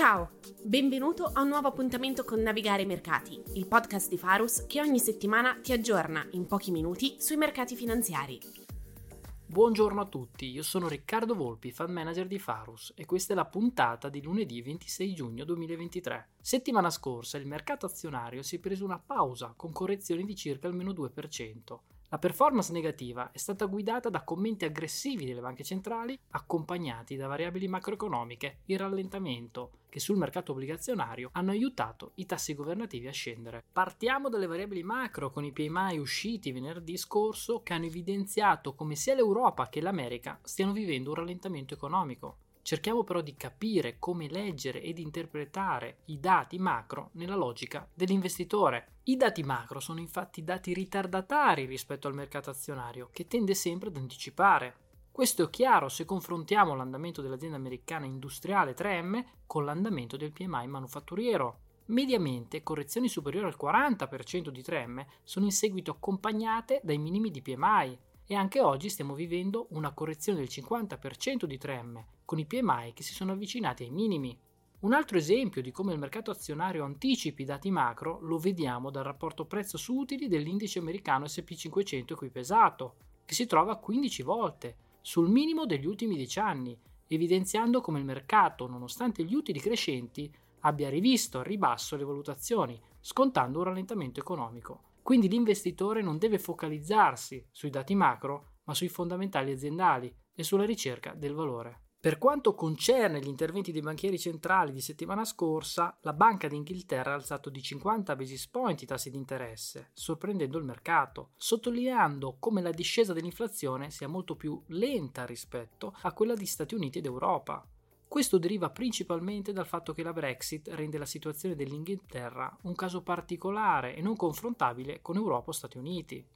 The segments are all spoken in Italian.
Ciao, benvenuto a un nuovo appuntamento con Navigare i Mercati, il podcast di Farus che ogni settimana ti aggiorna in pochi minuti sui mercati finanziari. Buongiorno a tutti, io sono Riccardo Volpi, fan manager di Farus e questa è la puntata di lunedì 26 giugno 2023. Settimana scorsa il mercato azionario si è preso una pausa con correzioni di circa il meno 2%. La performance negativa è stata guidata da commenti aggressivi delle banche centrali accompagnati da variabili macroeconomiche in rallentamento che sul mercato obbligazionario hanno aiutato i tassi governativi a scendere. Partiamo dalle variabili macro con i PMI usciti venerdì scorso che hanno evidenziato come sia l'Europa che l'America stiano vivendo un rallentamento economico. Cerchiamo però di capire come leggere ed interpretare i dati macro nella logica dell'investitore. I dati macro sono infatti dati ritardatari rispetto al mercato azionario, che tende sempre ad anticipare. Questo è chiaro se confrontiamo l'andamento dell'azienda americana industriale 3M con l'andamento del PMI manufatturiero. Mediamente correzioni superiori al 40% di 3M sono in seguito accompagnate dai minimi di PMI, e anche oggi stiamo vivendo una correzione del 50% di 3M, con i PMI che si sono avvicinati ai minimi. Un altro esempio di come il mercato azionario anticipi i dati macro lo vediamo dal rapporto prezzo su utili dell'indice americano SP500 equipesato, che si trova 15 volte, sul minimo degli ultimi 10 anni, evidenziando come il mercato, nonostante gli utili crescenti, abbia rivisto al ribasso le valutazioni, scontando un rallentamento economico. Quindi l'investitore non deve focalizzarsi sui dati macro, ma sui fondamentali aziendali e sulla ricerca del valore. Per quanto concerne gli interventi dei banchieri centrali di settimana scorsa, la Banca d'Inghilterra ha alzato di 50 basis point i tassi di interesse, sorprendendo il mercato, sottolineando come la discesa dell'inflazione sia molto più lenta rispetto a quella di Stati Uniti ed Europa. Questo deriva principalmente dal fatto che la Brexit rende la situazione dell'Inghilterra un caso particolare e non confrontabile con Europa o Stati Uniti.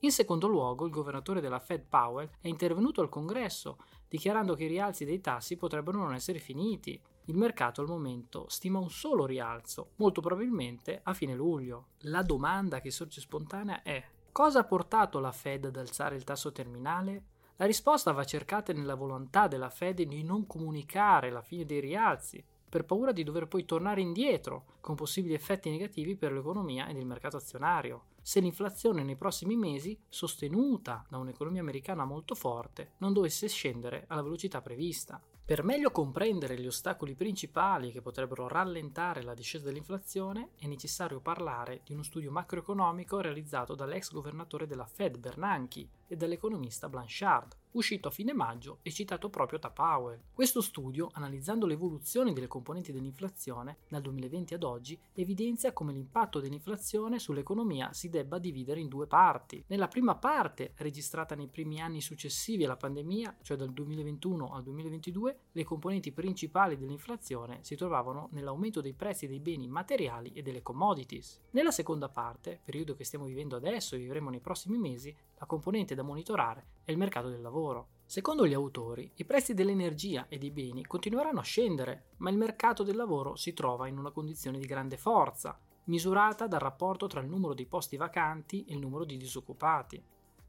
In secondo luogo, il governatore della Fed Powell è intervenuto al Congresso, dichiarando che i rialzi dei tassi potrebbero non essere finiti. Il mercato al momento stima un solo rialzo, molto probabilmente a fine luglio. La domanda che sorge spontanea è: cosa ha portato la Fed ad alzare il tasso terminale? La risposta va cercata nella volontà della Fed di non comunicare la fine dei rialzi, per paura di dover poi tornare indietro, con possibili effetti negativi per l'economia ed il mercato azionario, se l'inflazione nei prossimi mesi, sostenuta da un'economia americana molto forte, non dovesse scendere alla velocità prevista. Per meglio comprendere gli ostacoli principali che potrebbero rallentare la discesa dell'inflazione, è necessario parlare di uno studio macroeconomico realizzato dall'ex governatore della Fed Bernanke e dall'economista Blanchard, uscito a fine maggio e citato proprio da Powell. Questo studio, analizzando l'evoluzione delle componenti dell'inflazione dal 2020 ad oggi, evidenzia come l'impatto dell'inflazione sull'economia si debba dividere in due parti. Nella prima parte, registrata nei primi anni successivi alla pandemia, cioè dal 2021 al 2022, le componenti principali dell'inflazione si trovavano nell'aumento dei prezzi dei beni materiali e delle commodities. Nella seconda parte, periodo che stiamo vivendo adesso e vivremo nei prossimi mesi, la componente da monitorare è il mercato del lavoro. Secondo gli autori, i prezzi dell'energia e dei beni continueranno a scendere, ma il mercato del lavoro si trova in una condizione di grande forza, misurata dal rapporto tra il numero di posti vacanti e il numero di disoccupati.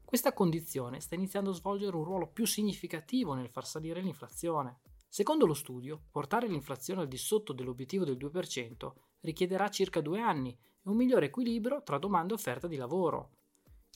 Questa condizione sta iniziando a svolgere un ruolo più significativo nel far salire l'inflazione. Secondo lo studio, portare l'inflazione al di sotto dell'obiettivo del 2% richiederà circa due anni e un migliore equilibrio tra domanda e offerta di lavoro.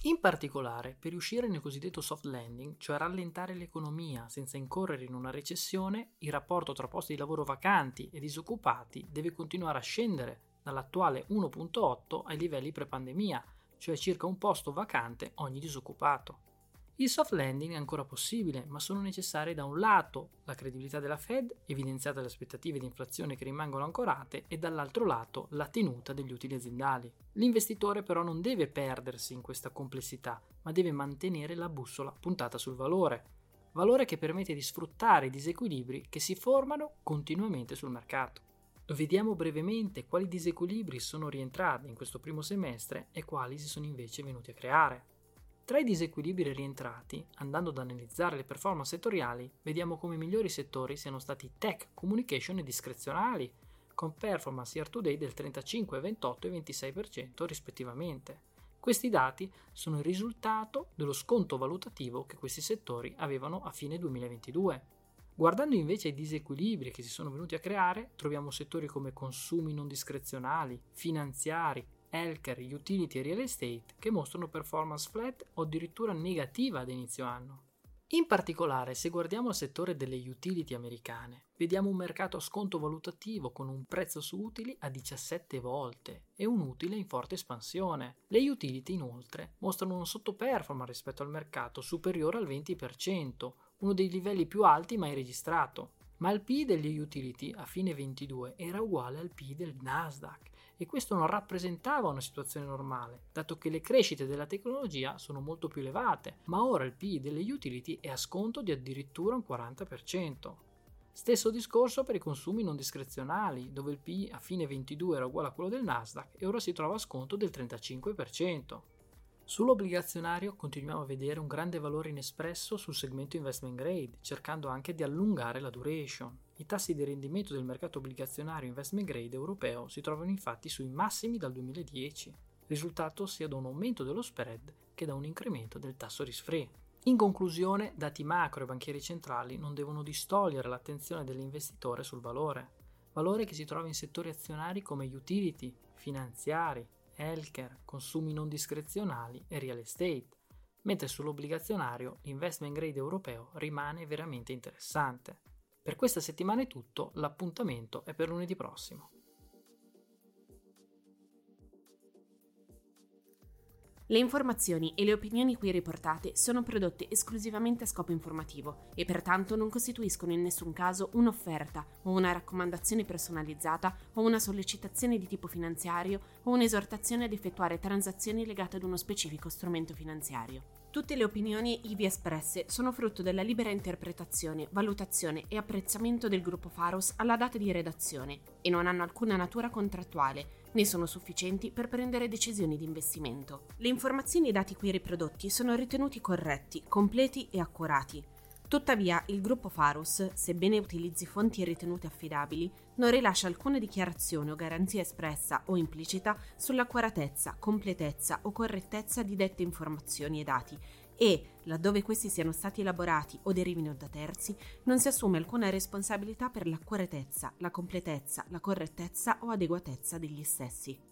In particolare, per riuscire nel cosiddetto soft landing, cioè rallentare l'economia senza incorrere in una recessione, il rapporto tra posti di lavoro vacanti e disoccupati deve continuare a scendere dall'attuale 1.8 ai livelli pre-pandemia, cioè circa un posto vacante ogni disoccupato. Il soft landing è ancora possibile, ma sono necessarie da un lato la credibilità della Fed, evidenziata dalle aspettative di inflazione che rimangono ancorate, e dall'altro lato la tenuta degli utili aziendali. L'investitore però non deve perdersi in questa complessità, ma deve mantenere la bussola puntata sul valore, valore che permette di sfruttare i disequilibri che si formano continuamente sul mercato. Vediamo brevemente quali disequilibri sono rientrati in questo primo semestre e quali si sono invece venuti a creare. Tra i disequilibri rientrati, andando ad analizzare le performance settoriali, vediamo come i migliori settori siano stati tech, communication e discrezionali, con performance year to date del 35, 28 e 26% rispettivamente. Questi dati sono il risultato dello sconto valutativo che questi settori avevano a fine 2022. Guardando invece ai disequilibri che si sono venuti a creare, troviamo settori come consumi non discrezionali, finanziari, healthcare, utility e real estate che mostrano performance flat o addirittura negativa ad inizio anno. In particolare, se guardiamo al settore delle utility americane, vediamo un mercato a sconto valutativo con un prezzo su utili a 17 volte e un utile in forte espansione. Le utility, inoltre, mostrano un sottoperformance rispetto al mercato superiore al 20%, uno dei livelli più alti mai registrato. Ma il PI degli utility a fine 22 era uguale al PI del Nasdaq e questo non rappresentava una situazione normale, dato che le crescite della tecnologia sono molto più elevate, ma ora il PI delle utility è a sconto di addirittura un 40%. Stesso discorso per i consumi non discrezionali, dove il PI a fine 22 era uguale a quello del Nasdaq e ora si trova a sconto del 35%. Sull'obbligazionario continuiamo a vedere un grande valore inespresso sul segmento investment grade, cercando anche di allungare la duration. I tassi di rendimento del mercato obbligazionario investment grade europeo si trovano infatti sui massimi dal 2010, risultato sia da un aumento dello spread che da un incremento del tasso risk-free. In conclusione, dati macro e banchieri centrali non devono distogliere l'attenzione dell'investitore sul valore, valore che si trova in settori azionari come utility, finanziari, healthcare, consumi non discrezionali e real estate, mentre sull'obbligazionario l'investment grade europeo rimane veramente interessante. Per questa settimana è tutto, l'appuntamento è per lunedì prossimo. Le informazioni e le opinioni qui riportate sono prodotte esclusivamente a scopo informativo e pertanto non costituiscono in nessun caso un'offerta o una raccomandazione personalizzata o una sollecitazione di tipo finanziario o un'esortazione ad effettuare transazioni legate ad uno specifico strumento finanziario. Tutte le opinioni ivi espresse sono frutto della libera interpretazione, valutazione e apprezzamento del gruppo Faros alla data di redazione e non hanno alcuna natura contrattuale né sono sufficienti per prendere decisioni di investimento. Le informazioni e dati qui riprodotti sono ritenuti corretti, completi e accurati. Tuttavia, il gruppo Farus, sebbene utilizzi fonti ritenute affidabili, non rilascia alcuna dichiarazione o garanzia espressa o implicita sull'accuratezza, completezza o correttezza di dette informazioni e dati e, laddove questi siano stati elaborati o derivino da terzi, non si assume alcuna responsabilità per l'accuratezza, la completezza, la correttezza o adeguatezza degli stessi.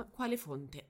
quale fonte.